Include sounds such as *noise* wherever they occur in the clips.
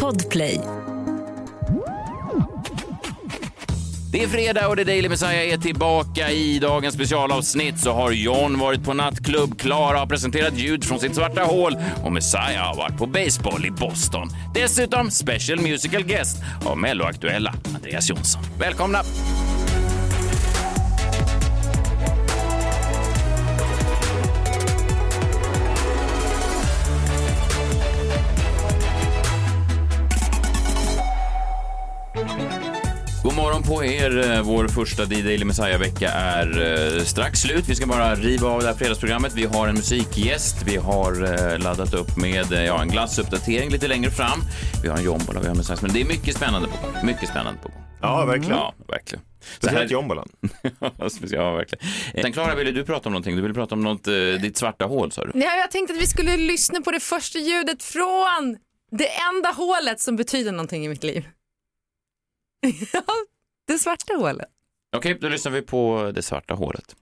Podplay. Det är fredag och The Daily Messiah är tillbaka. I dagens specialavsnitt så har John varit på nattklubb, Klara har presenterat ljud från sitt svarta hål och Messiah har varit på baseball i Boston. Dessutom special musical guest av Melloaktuella, Andreas Jonsson. Välkomna! På er. Vår första D-Daily Messiah-vecka är eh, strax slut. Vi ska bara riva av det här fredagsprogrammet. Vi har en musikgäst. Vi har eh, laddat upp med eh, ja, en glassuppdatering lite längre fram. Vi har en jombola, vi har Messiah. Men det är mycket spännande på gång. Mycket spännande på gång. Ja, verkligen. Ja, verkligen. Speciellt jombolan. *laughs* ja, verkligen. Sen Klara, ville du prata om någonting? Du ville prata om något, eh, ditt svarta hål, sa du? Ja, jag tänkte att vi skulle lyssna på det första ljudet från det enda hålet som betyder någonting i mitt liv. *laughs* Det svarta hålet. Okej, då lyssnar vi på det svarta hålet.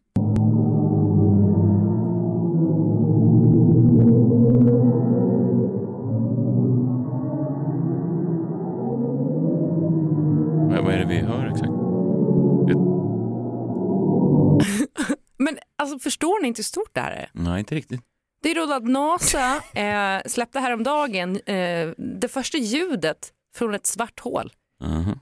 Vad vad är det vi hör exakt? *laughs* Men alltså, förstår ni inte hur stort det här är? Nej, inte riktigt. Det är då att NASA eh, släppte häromdagen eh, det första ljudet från ett svart hål. Mhm. Och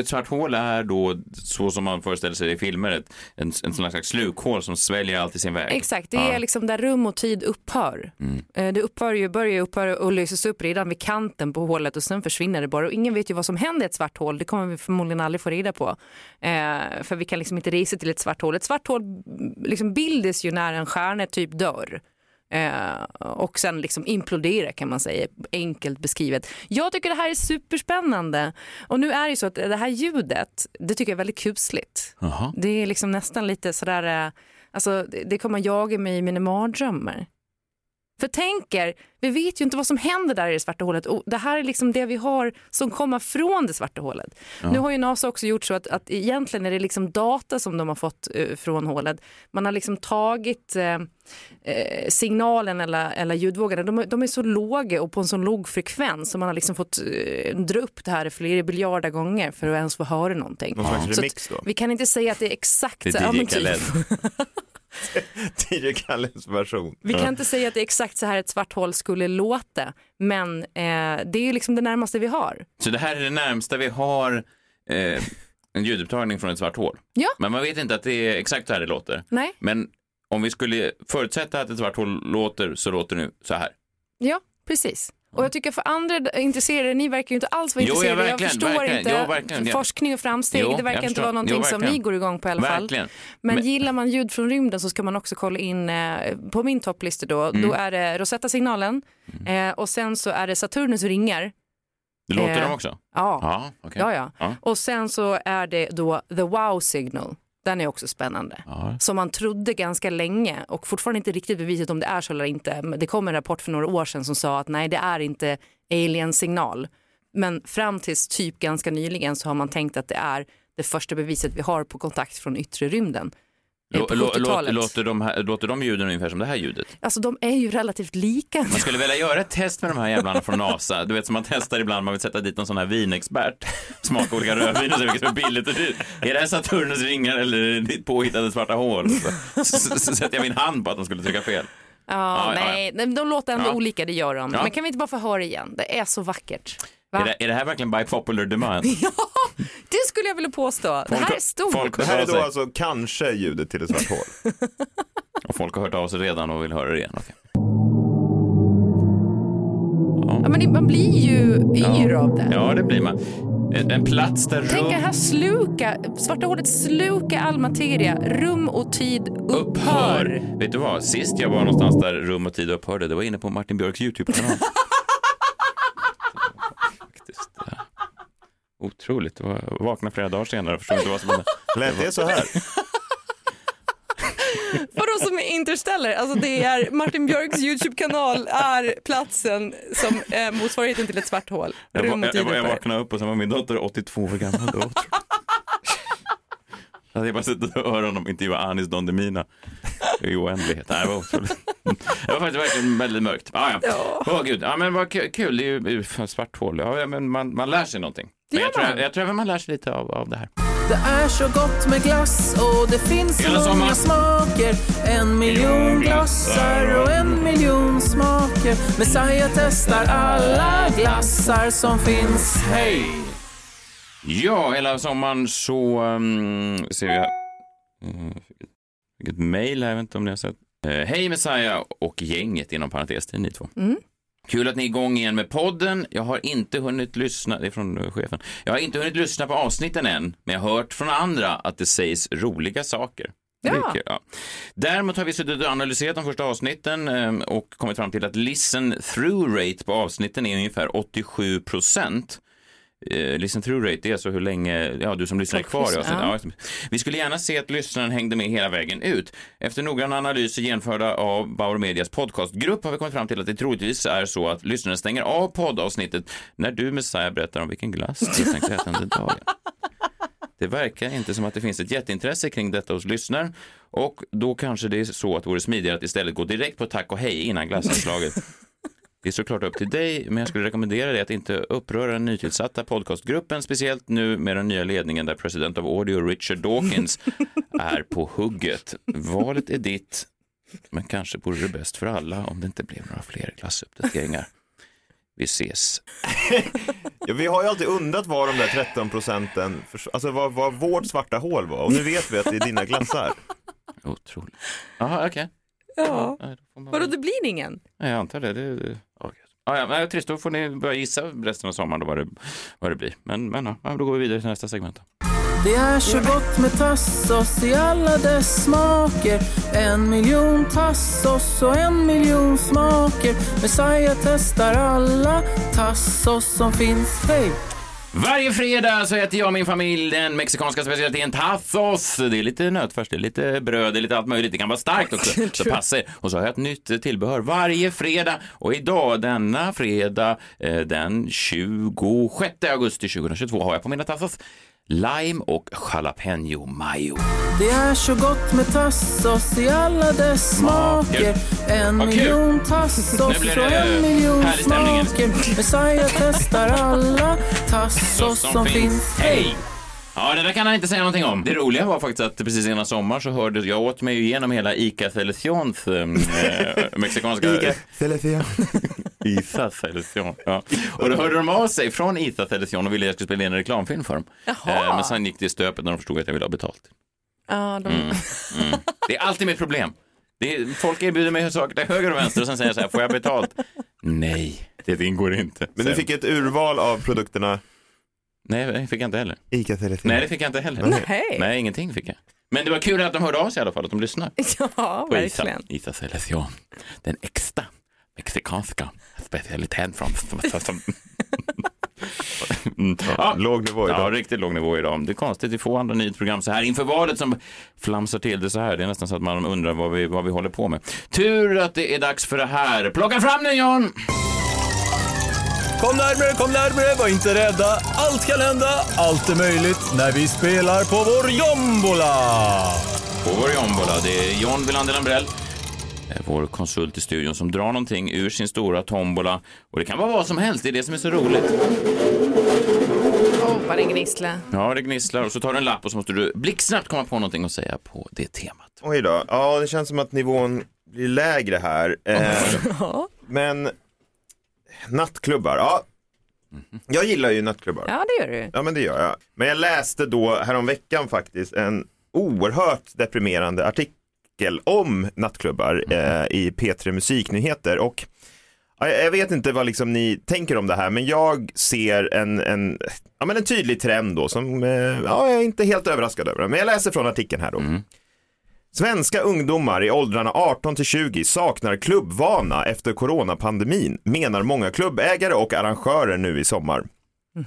Ett svart hål är då, så som man föreställer sig i filmer, ett, en, en sån slags slukhål som sväljer allt i sin väg. Exakt, det Ja. är liksom där rum och tid upphör. Mm. Eh, Det upphör ju, börjar upphöra och löses upp redan vid kanten på hålet och sen försvinner det bara. Och ingen vet ju vad som händer i ett svart hål, det kommer vi förmodligen aldrig få reda på. Eh, för vi kan liksom inte resa till ett svart hål. Ett svart hål mm, liksom bildas ju när en stjärna typ dör. Eh, och sen liksom implodera kan man säga, enkelt beskrivet. Jag tycker det här är superspännande. Och nu är det ju så att det här ljudet, det tycker jag är väldigt kusligt. Jaha. Det är liksom nästan lite sådär, eh, alltså det, det kommer jaga mig i mina mardrömmar. För tänker, vi vet ju inte vad som händer där i det svarta hålet och det här är liksom det vi har som kommer från det svarta hålet. Nu har ju NASA också gjort så att, att egentligen är det liksom data som de har fått eh, från hålet. Man har liksom tagit eh, eh, signalen eller, eller ljudvågorna, de, är- de är så låga och på en så låg frekvens så man har liksom fått eh, dra upp det här flera biljarder gånger för att ens få höra någonting. Någon Så remix då. Vi kan inte säga att det är exakt Det är så- ja, *laughs* *laughs* DJ Kalles version. Vi kan inte säga att det är exakt så här ett svart hål skulle låta, men eh, det är liksom det närmaste vi har. Så det här är det närmsta vi har eh, en ljudupptagning från ett svart hål. Ja. Men man vet inte att det är exakt så här det låter. Nej, Men om vi skulle förutsätta att ett svart hål låter så låter det nu så här. ja, precis. Och jag tycker för andra intresserade, ni verkar ju inte alls vara Jo, intresserade. jag verkligen, förstår verkligen. inte. Jo, verkligen. Forskning och framsteg, Jo, det verkar jag inte vara någonting Jo, som ni går igång på i alla fall. Verkligen. Men, Men- gillar man ljud från rymden så ska man också kolla in eh, på min topplista då. Mm. Då är det Rosetta-signalen eh, och sen så är det Saturnus ringar. Det låter Eh, de också? Ja, Ja, okej. ja, ja. Ja. Och sen så är det då The Wow Signal. Den är också spännande. Ja. Som man trodde ganska länge och fortfarande inte riktigt bevisat om det är så eller inte. Men Det kom en rapport för några år sedan som sa att nej, det är inte alien-signal. Men fram tills typ ganska nyligen så har man tänkt att det är det första beviset vi har på kontakt från yttre rymden. Lå- på lå- lå- 70-talet. Låter de, här, låter de ljuden ungefär som det här ljudet? Alltså de är ju relativt lika. Man skulle vilja göra ett test med de här jävlarna från NASA. Du vet som man testar ibland, man vill sätta dit någon sån här vinexpert, smaka olika rödvin och se vilket som är billigt och dyrt. Är det här Saturnus ringar eller ditt påhittade svarta hål? Så, så, så sätter jag min hand på att de skulle trycka fel. Ja, Ja, ja, nej, de- de låter ändå Ja. olika, det gör de. Ja. Men kan vi inte bara få höra igen? Det är så vackert. Är det, är det här verkligen by popular demand? *laughs* Ja, det skulle jag vilja påstå. Det här är stort. Folk Det har här är hört av då alltså kanske ljudet till ett svart hål. *laughs* Och folk har hört av sig redan och vill höra det igen. Okej. Ja, men det- man blir ju yr av det. Ja, det blir man. En plats där Tänk rum att här sluka, svarta hålet sluka all materia, rum och tid upphör. upphör. Vet du vad? Sist jag var någonstans där rum och tid upphörde, det var inne på Martin Björks YouTube-kanal. *laughs* Faktiskt. ja. Otroligt. Jag vaknade flera dagar senare och förstod inte vad som hände. *laughs* Lät det så här? *laughs* Vadå som är Interstellar? Alltså det är Martin Björks YouTube-kanal är platsen som är motsvarigheten till ett svart hål. Jag, va- jag, jag, jag vaknade upp och sen var min dotter 82 år gammal. *laughs* Hade jag bara suttit och hört honom intervjua Anis Don Demina i oändlighet. Nej, Det var. Det var faktiskt verkligen väldigt mörkt. Ah, ja. Åh gud, ja, men vad ku- kul. Det är ju svart hål. Ja, men man, man lär sig någonting. Men jag, tror, jag tror även man lär sig lite av, av det här. Det är så gott med glass och det finns så många smaker En miljon glassar och en miljon smaker Messiah testar alla glassar som finns Hej! Ja, hela sommaren så um, ser jag... Uh, fick ett- fick ett mejl här, jag vet inte om ni har sett. Eh, Hej Messiah och gänget inom parentes, det är ni två. Kul att ni är igång igen med podden. Jag har inte hunnit lyssna, det är från eh, chefen. Jag har inte hunnit lyssna på avsnitten än, men jag har hört från andra att det sägs roliga saker. Ja. kul, ja. Däremot har vi suttit och analyserat de första avsnitten eh, och kommit fram till att listen through rate på avsnitten är ungefär 87 procent. Eh, listen through rate, det är alltså hur länge ja, du som lyssnar är kvar avsnittet. Ja. Vi skulle gärna se att lyssnaren hängde med hela vägen ut. Efter noggranna analyser genomförda av Bauer Medias podcastgrupp har vi kommit fram till att det troligtvis är så att lyssnaren stänger av poddavsnittet när du Messiah berättar om vilken glass du tänkte äta under dagen. Det verkar inte som att det finns ett jätteintresse kring detta hos lyssnaren och då kanske det är så att det vore smidigare att istället gå direkt på tack och hej innan glassinslaget. Det är såklart upp till dig, men jag skulle rekommendera dig att inte uppröra den nytillsatta podcastgruppen, speciellt nu med den nya ledningen där president of audio Richard Dawkins *laughs* är på hugget. Valet är ditt, men kanske vore det bäst för alla om det inte blev några fler glassuppdateringar. Vi ses. *laughs* Ja, vi har ju alltid undrat var de där 13 procenten, alltså vad, vad vårt svarta hål var. Och nu vet vi att det är dina glassar. Otroligt. Jaha, okej. Ja. Ja, då får man Vadå, det blir ingen? Ja, jag antar det. det, det ja, ja, trist, då får ni börja gissa resten av sommaren då vad det, vad det blir. Men, men ja, då går vi vidare till nästa segment. då. Det är så gott med tassos i alla dess smaker En miljon tassos och en miljon smaker Messiah testar alla tassos som finns Hej! Varje fredag så äter jag och min familj den mexikanska specialiteten tacos. Det är lite nötfärs, det är lite bröd, det är lite allt möjligt. Det kan vara starkt också, *laughs* så passa er. Och så har jag ett nytt eh, tillbehör varje fredag. Och idag, denna fredag, eh, den 26 augusti 2022, har jag på mina tacos lime och jalapeno mayo. Det är så gott med tassos i alla dess smaker. En miljon tassos och en miljon smaker. Messiah testar alla tassos som finns. Hej! Ja, det där kan han inte säga någonting om. Det roliga var faktiskt att precis innan sommar så hörde jag åt mig igenom hela Ica Celecions äh, *laughs* mexikanska... Isa Celesion. Ja. Och då hörde de av sig från Isa Celesion och ville att jag skulle spela in en reklamfilm för dem. Jaha. Eh, men sen gick det i stöpet när de förstod att jag ville ha betalt. Ja, de... Mm. Det är alltid mitt problem. Det är, folk erbjuder mig saker till höger och vänster och sen säger jag så här, får jag betalt? Nej, det ingår inte. Men du fick ett urval av produkterna Nej, det fick jag inte heller. Ica. Nej, det fick jag inte heller. Nej. Nej, ingenting fick jag. Men det var kul att de hörde av sig i alla fall, att de lyssnar. *laughs* Ja, På Isa, verkligen. Isa Celesion. Den äkta mexikanska specialiteten från... Mm. Ja, Låg nivå Ja, idag. riktigt låg nivå idag. Det är konstigt, vi får andra nyhetsprogram så här inför valet som flamsar till det så här. Det är nästan så att man undrar vad vi, vad vi håller på med. Tur att det är dags för det här. Plocka fram den John! Kom närmare, kom närmare, var inte rädda. Allt kan hända, allt är möjligt när vi spelar på vår jombola. På vår jombola. Det är John Wilander Lambrell, vår konsult i studion, som drar någonting ur sin stora tombola. Och det kan vara vad som helst, det är det som är så roligt. Åh, vad det gnisslar. Ja, det gnisslar och så tar du en lapp och så måste du blixtsnabbt komma på någonting att säga på det temat. Oj då. Ja, det känns som att nivån blir lägre här. Eh, men nattklubbar, ja. Jag gillar ju nattklubbar. Ja, det gör du. Ja men det gör jag. Men jag läste då häromveckan faktiskt en oerhört deprimerande artikel om nattklubbar eh, i P3 Musiknyheter och ja, jag vet inte vad liksom ni tänker om det här men jag ser en, en, ja, men en tydlig trend då som eh, ja, jag är inte helt överraskad över. Men jag läser från artikeln här då. Svenska ungdomar i åldrarna 18 till 20 saknar klubbvana efter coronapandemin, menar många klubbägare och arrangörer nu i sommar.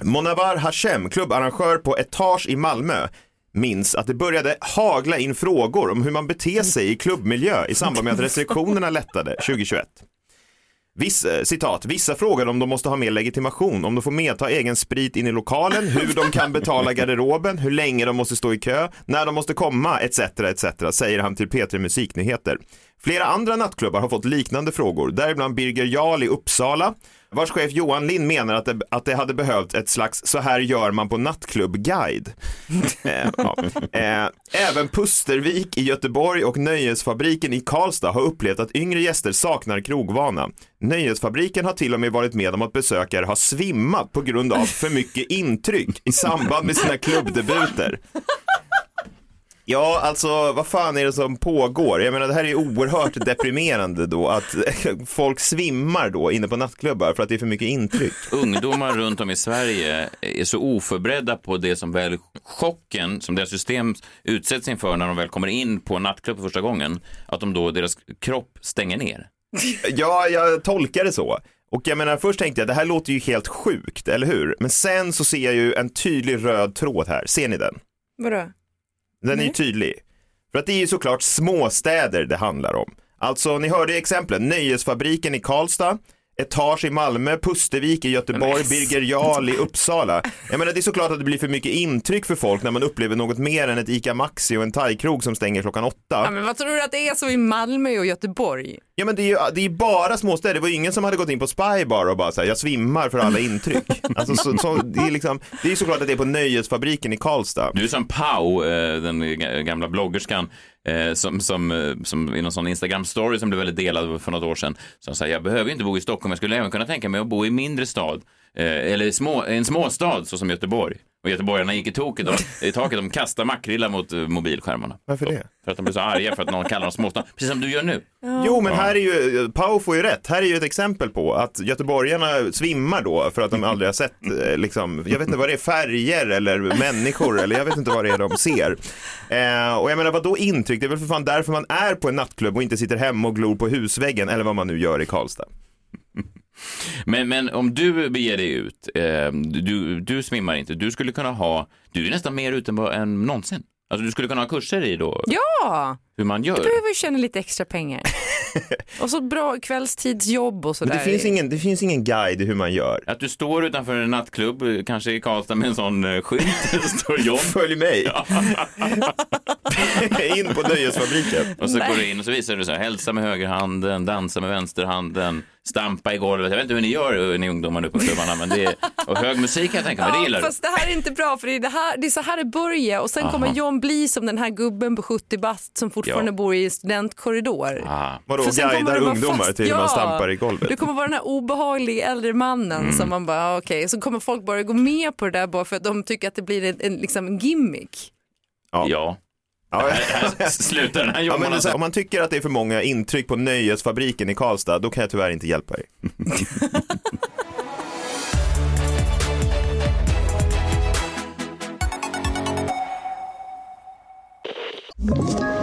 Monavar Hashem, klubbarrangör på Etage i Malmö, minns att det började hagla in frågor om hur man beter sig i klubbmiljö i samband med att restriktionerna lättade 2021. Viss, eh, citat, vissa frågar om de måste ha med legitimation, om de får medta egen sprit in i lokalen, hur de kan betala garderoben, hur länge de måste stå i kö, när de måste komma, etc. etc. säger han till P3 Musiknyheter. Flera andra nattklubbar har fått liknande frågor, däribland Birger Jarl i Uppsala, vars chef Johan Lind menar att det, att det hade behövt ett slags så här gör man på nattklubb-guide. *laughs* eh, ja. eh, även Pustervik i Göteborg och Nöjesfabriken i Karlstad har upplevt att yngre gäster saknar krogvana. Nöjesfabriken har till och med varit med om att besökare har svimmat på grund av för mycket intryck i samband med sina klubbdebuter. *laughs* Ja, alltså vad fan är det som pågår? Jag menar det här är ju oerhört *laughs* deprimerande då att *laughs* folk svimmar då inne på nattklubbar för att det är för mycket intryck. Ungdomar runt om i Sverige är så oförberedda på det som väl chocken som deras system utsätts inför när de väl kommer in på en nattklubb för första gången, att de då, deras kropp stänger ner. *laughs* Ja, jag tolkar det så. Och jag menar, först tänkte jag det här låter ju helt sjukt, eller hur? Men sen så ser jag ju en tydlig röd tråd här. Ser ni den? Vadå? Den är ju tydlig. För att det är ju såklart småstäder det handlar om. Alltså, ni hörde exemplet, Nöjesfabriken i Karlstad, Etage i Malmö, Pustervik i Göteborg, Birger Jarl i Uppsala. Jag menar det är såklart att det blir för mycket intryck för folk när man upplever något mer än ett ICA Maxi och en thaikrog som stänger klockan åtta. Ja, men vad tror du att det är så i Malmö och Göteborg? Ja men det är ju det är bara småstäder, det var ju ingen som hade gått in på Spybar och bara såhär, jag svimmar för alla intryck. *laughs* Alltså, så, så, det är liksom, det är ju såklart att det är på Nöjesfabriken i Karlstad. Du är som Pau, eh, den ga- gamla bloggerskan, eh, som, som, eh, som i någon sån Instagram-story som blev väldigt delad för något år sedan. Som säger, jag behöver inte bo i Stockholm, jag skulle även kunna tänka mig att bo i mindre stad. Eh, eller små, en småstad så som Göteborg. Och göteborgarna gick i toket och, i taket, de kastade makrillar mot eh, mobilskärmarna. Varför det? För att de blev så arga för att någon kallar dem småstad. Precis som du gör nu. Jo, men här är ju, Pau får ju rätt. Här är ju ett exempel på att göteborgarna svimmar då för att de aldrig har sett, eh, liksom, jag vet inte vad det är, färger eller människor eller jag vet inte vad det är de ser. Eh, och jag menar, vad då intryck? Det är väl för fan därför man är på en nattklubb och inte sitter hemma och glor på husväggen eller vad man nu gör i Karlstad. Men, men om du beger dig ut, eh, du, du svimmar inte, du skulle kunna ha, du är nästan mer ute än, någonsin. Alltså du skulle kunna ha kurser i då, Ja, hur man gör. du behöver ju tjäna lite extra pengar. *laughs* och så bra kvällstidsjobb och Men sådär. det finns, ingen, det finns ingen guide hur man gör. Att du står utanför en nattklubb, eh, kanske i Karlstad med en sån eh, skylt, *laughs* där står John. Följ mig. *laughs* in på Nöjesfabriken. Och så går du in och så visar du så här, hälsa med högerhanden, dansa med vänsterhanden, stampa i golvet. Jag vet inte hur ni gör eh, ni ungdomar nu på klubbarna, men det är, och hög musik kan jag tänka mig, det gillar du. fast det här är inte bra för det är, det här, det är så här det börjar och sen kommer John bli som den här gubben på 70 bast som fortfarande Ja. bor i en studentkorridor. Ah. Vadå, För sen kommer guidar ungdomar fast- till hur ja. man stampar i golvet? Du kommer vara den här obehagliga äldre mannen Mm. som man bara, okej, så kommer folk bara gå med på det där bara för att de tycker att det blir en, en, liksom gimmick. Ja. Ja. Här *laughs* slutar den här Ja, men alltså. här, om man tycker att det är för många intryck på Nöjesfabriken i Karlstad, då kan jag tyvärr inte hjälpa er. *laughs* *laughs*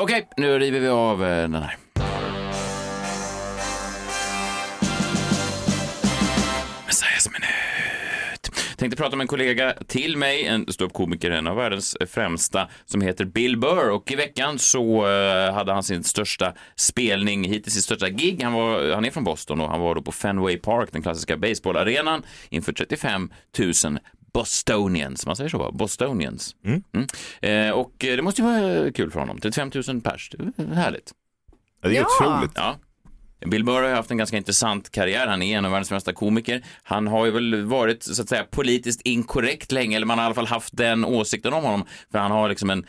Okej, nu river vi av eh, den här. Messiahs minut. Tänkte prata med en kollega till mig, en ståuppkomiker, en av världens främsta, som heter Bill Burr. Och i veckan så eh, hade han sin största spelning, hittills sitt största gig. Han, var, han är från Boston och han var då på Fenway Park, den klassiska baseballarenan, inför 35 000 Bostonians, man säger så va? Bostonians. Mm. Eh, och eh, det måste ju vara kul för honom. 35 000 pers, det är härligt. Ja, Det är Ja. otroligt. Ja. Bill Burr har haft en ganska intressant karriär. Han är en av världens främsta komiker. Han har ju väl varit så att säga politiskt inkorrekt länge, eller man har i alla fall haft den åsikten om honom. För han har liksom en,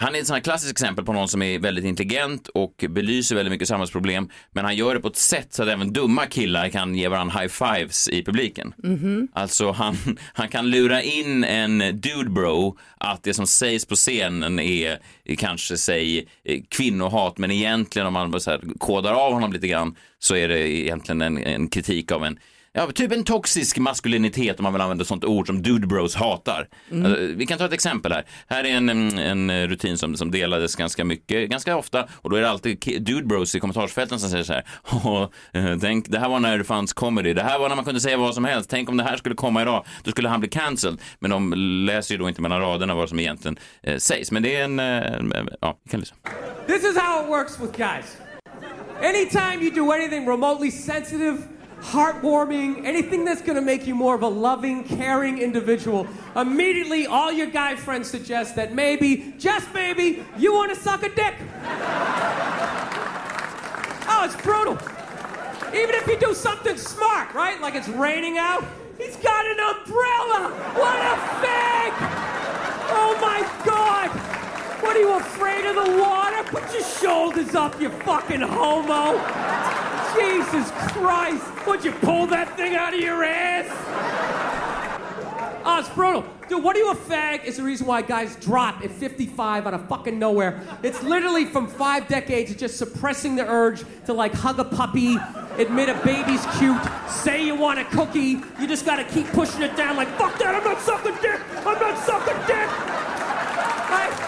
Han är ett sånt här klassiskt exempel på någon som är väldigt intelligent och belyser väldigt mycket samhällsproblem, men han gör det på ett sätt så att även dumma killar kan ge varandra high fives i publiken. Alltså han, *laughs* han kan lura in en dude bro att det som sägs på scenen är kanske säg kvinnohat, men egentligen om man så här, kodar av honom lite grann så är det egentligen en, en kritik av en Ja, typ en toxisk maskulinitet om man vill använda sånt ord som dude bros hatar. Alltså, vi kan ta ett exempel här. Här är en, en, rutin som, som delades ganska mycket, ganska ofta och då är det alltid dude bros i kommentarsfälten som säger så här. *laughs* "Åh, eh, tänk, det här var när det fanns comedy, det här var när man kunde säga vad som helst. Tänk om det här skulle komma idag, då skulle han bli cancelled. Men de läser ju då inte mellan raderna vad som egentligen eh, sägs. Men det är en, eh, ja, vi kan lyssna. This is how it works with guys. Anytime you do anything remotely sensitive, heartwarming, anything that's gonna make you more of a loving, caring individual, immediately all your guy friends suggest that maybe, just maybe, you wanna suck a dick. Oh, it's brutal. Even if you do something smart, right? Like it's raining out, he's got an umbrella. What a fag! Oh my god! What are you afraid of the water? Put your shoulders up, you fucking homo! Jesus Christ! Would you pull that thing out of your ass? Oh, it's brutal. Dude, what are you a fag is the reason why guys drop at 55 out of fucking nowhere. It's literally from five decades of just suppressing the urge to like hug a puppy, admit a baby's cute, say you want a cookie. You just gotta keep pushing it down like, fuck that, I'm not sucking dick! I'm not sucking dick! Right?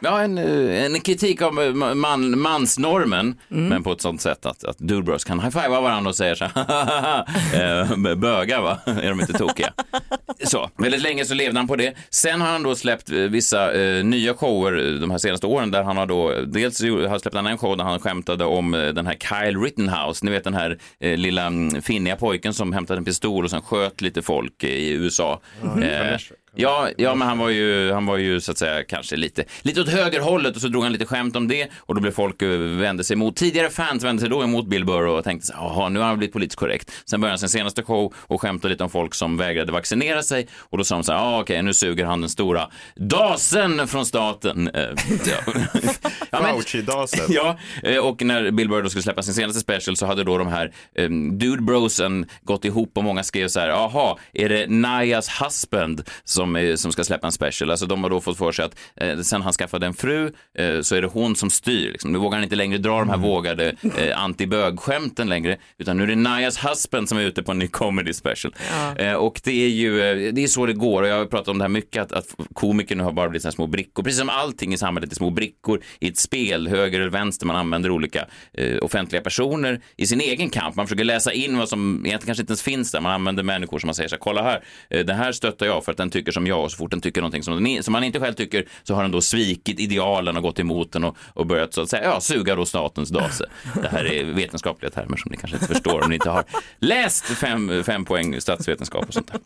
Ja, en, eh, en kritik av eh, man, mansnormen, men på ett sånt sätt att, att dude kan high-fivea varandra och säger så här, *laughs* eh, bögar va, *laughs* är de inte tokiga? *laughs* Så, väldigt länge så levde han på det. Sen har han då släppt eh, vissa eh, nya shower eh, de här senaste åren där han har då, dels ju- har släppt en show där han skämtade om eh, den här Kyle Rittenhouse, ni vet den här eh, lilla mm, finniga pojken som hämtade en pistol och sen sköt lite folk eh, i USA. Eh, Ja, ja, men han var ju, han var ju så att säga kanske lite, lite åt högerhållet och så drog han lite skämt om det och då blev folk eh, vände sig emot. Tidigare fans vände sig då emot Bill Burr och tänkte så jaha, nu har han blivit politiskt korrekt. Sen började han sin senaste show och skämtade lite om folk som vägrade vaccinera sig och då sa de så här, ja okej, nu suger han den stora dasen från staten. Eh, *laughs* ja. *laughs* Ja, Fauci-dasen. *laughs* Ja, eh, och när Bill Burr då skulle släppa sin senaste special så hade då de här um, Dude Brosen gått ihop och många skrev så här, jaha, är det Nayas husband som, eh, som ska släppa en special? Alltså de har då fått för sig att eh, sen han skaffade en fru eh, så är det hon som styr. Liksom. Nu vågar han inte längre dra de här vågade eh, anti-bögskämten längre, utan nu är det Nayas husband som är ute på en ny comedy special. Eh, och det är ju, det är så det går och jag har pratat om det här mycket, att, att komiker nu har bara blivit så här små brickor, precis som allting i samhället är små brickor i ett spel, höger eller vänster, man använder olika eh, offentliga personer i sin egen kamp. Man försöker läsa in vad som egentligen kanske inte ens finns där. Man använder människor som man säger så här, kolla här, eh, det här stöttar jag för att den tycker som jag och så fort den tycker någonting som, den, som man inte själv tycker så har den då svikit idealen och gått emot den och, och börjat så att säga, ja, suga då statens dase. Det här är vetenskapliga termer som ni kanske inte förstår om ni inte har läst fem, fem poäng statsvetenskap och sånt där.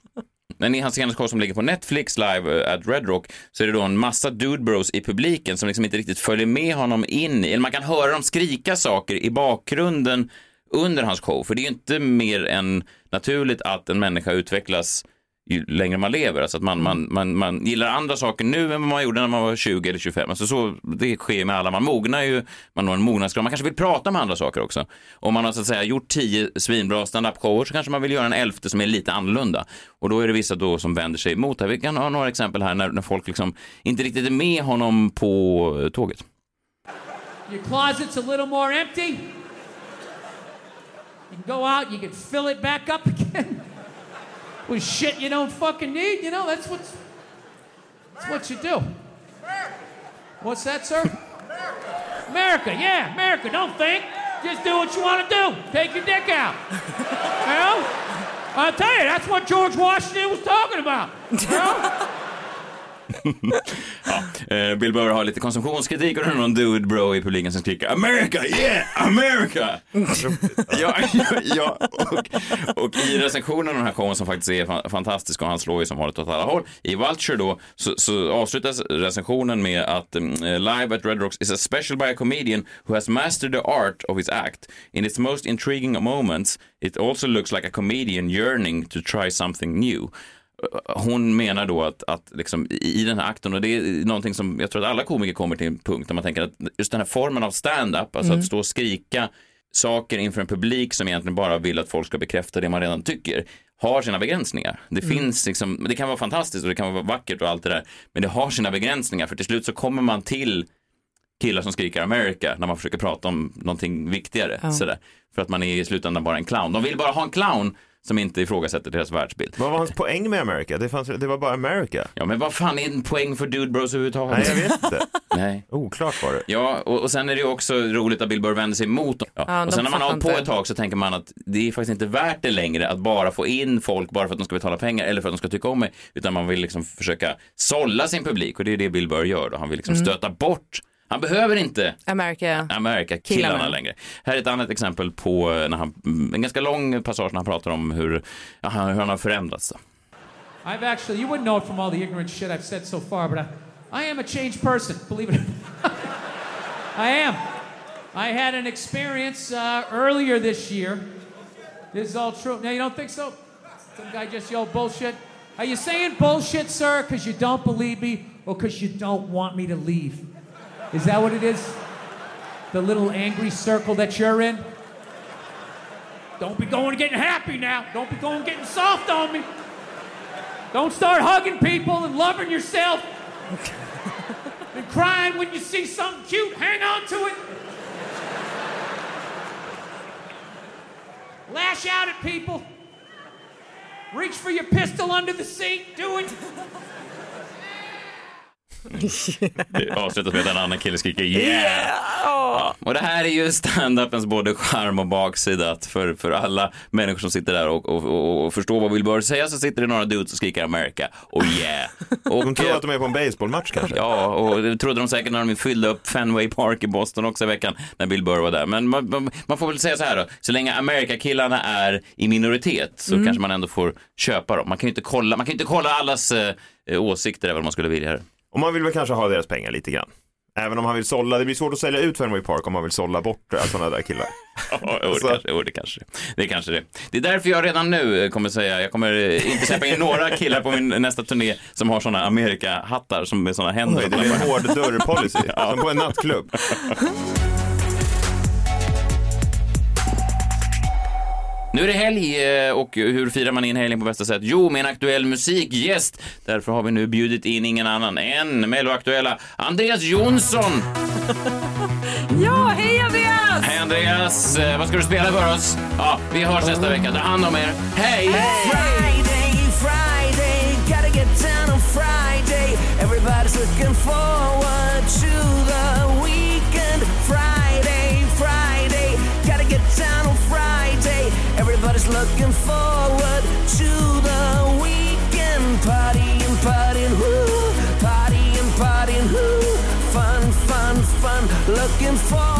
Men i hans senaste show som ligger på Netflix live eh, at Red Rock så är det då en massa dude bros i publiken som liksom inte riktigt följer med honom in i, eller man kan höra dem skrika saker i bakgrunden under hans show. För det är ju inte mer än naturligt att en människa utvecklas ju längre man lever. Alltså att man, man, man, man gillar andra saker nu än vad man gjorde när man var 20 eller 25. Alltså så, det sker med alla. Man mognar ju, man når en mognadsgrad. Man kanske vill prata med andra saker också. Om man har så att säga gjort tio svinbra standup-shower så kanske man vill göra en elfte som är lite annorlunda. Och då är det vissa då som vänder sig emot det. Vi kan ha några exempel här när, när folk liksom inte riktigt är med honom på tåget. Your closet's a little more empty. You can go out, you can fill it back up *laughs* again with shit you don't fucking need. You know, that's what's that's what you do. What's that, sir? America, yeah, America. Don't think. Just do what you want to do. Take your dick out. You know? I'll tell you, that's what George Washington was talking about. You know? *laughs* Eh, Bill Burr har lite konsumtionskritik och det är någon dude bro i publiken som skriker America, yeah, America! ja, ja, ja. Och, och i recensionen av den här showen som faktiskt är fa- fantastisk och han slår ju som vanligt åt alla håll. I Vulture då så, så avslutas recensionen med att mm, Live at Red Rocks is a special by a comedian who has mastered the art of his act. In its most intriguing moments it also looks like a comedian yearning to try something new. Hon menar då att, att liksom, i den här akten, och det är någonting som jag tror att alla komiker kommer till en punkt där man tänker att just den här formen av stand-up, alltså att stå och skrika saker inför en publik som egentligen bara vill att folk ska bekräfta det man redan tycker har sina begränsningar. Det finns liksom, det kan vara fantastiskt och det kan vara vackert och allt det där, men det har sina begränsningar för till slut så kommer man till killar som skriker America när man försöker prata om någonting viktigare. Sådär. För att man är i slutändan bara en clown. De vill bara ha en clown som inte ifrågasätter deras världsbild. Vad var hans poäng med America? Det, fanns, det var bara America. Ja, men vad fan är en poäng för Dude Bros överhuvudtaget? Nej, jag vet inte. *laughs* Nej. Oklart var det. Ja, och, och sen är det ju också roligt att Bill Burr vänder sig emot dem. Ja. Ja, och sen när man har hållit på ett tag så tänker man att det är faktiskt inte värt det längre att bara få in folk bara för att de ska betala pengar eller för att de ska tycka om mig, utan man vill liksom försöka sålla sin publik och det är det Bill Burr gör då. Han vill liksom Mm. stöta bort han behöver inte America. America-killarna Killarna. längre. Här är ett annat exempel på när han, en ganska lång passage när han pratar om hur, ja, hur han har förändrats. I've actually, you wouldn't know it from all the ignorant shit I've said so far, but I, I am a changed person, believe it or not. *laughs* I am. I had an experience uh, earlier this year. This is all true. Now, you don't think so? Some guy just yelled bullshit. Are you saying bullshit, sir, because you don't believe me or because you don't want me to leave? Is that what it is? The little angry circle that you're in? Don't be going getting happy now. Don't be going getting soft on me. Don't start hugging people and loving yourself. *laughs* and crying when you see something cute. Hang on to it. Lash out at people. Reach for your pistol under the seat. Do it. Det avslutas med att en annan kille skriker yeah! Ja, och det här är ju stand-upens både charm och baksida. Att för, för alla människor som sitter där och, och, och, och förstår vad Bill Burr säger så sitter det några dudes och skriker America och yeah. *laughs* Och, De tror att de är på en baseballmatch kanske. Ja, och det trodde de säkert när de fyllde upp Fenway Park i Boston också i veckan när Bill Burr var där. Men man, man, man får väl säga så här då, så länge America-killarna är i minoritet så kanske man ändå får köpa dem. Man kan ju inte kolla, man kan inte kolla allas eh, åsikter även om man skulle vilja det. Och man vill väl kanske ha deras pengar lite grann. Även om han vill sålla, det blir svårt att sälja ut Fenway Park om man vill sålla bort eh, sådana där killar. *laughs* Ja, jo, det, kanske, det kanske det är kanske det. Det är därför jag redan nu kommer säga, jag kommer eh, inte släppa in några killar på min nästa turné som har sådana Amerika-hattar som med sådana händer. Det är en hård dörrpolicy, *laughs* som på en nattklubb. *laughs* Nu är det helg eh, och hur firar man in helgen på bästa sätt? Jo, med en aktuell musikgäst. Därför har vi nu bjudit in ingen annan än Melloaktuella Andreas Jonsson. *laughs* Ja, hej Andreas! Hej Andreas, Eh, vad ska du spela för oss? Ja, vi hörs nästa vecka. Ta hand om er. Hej! Friday, Friday, gotta get down on Friday. Everybody's looking forward to Everybody's looking forward to the weekend. Partying, partying, woo, partying, partying, woo. Fun, fun, fun. Looking forward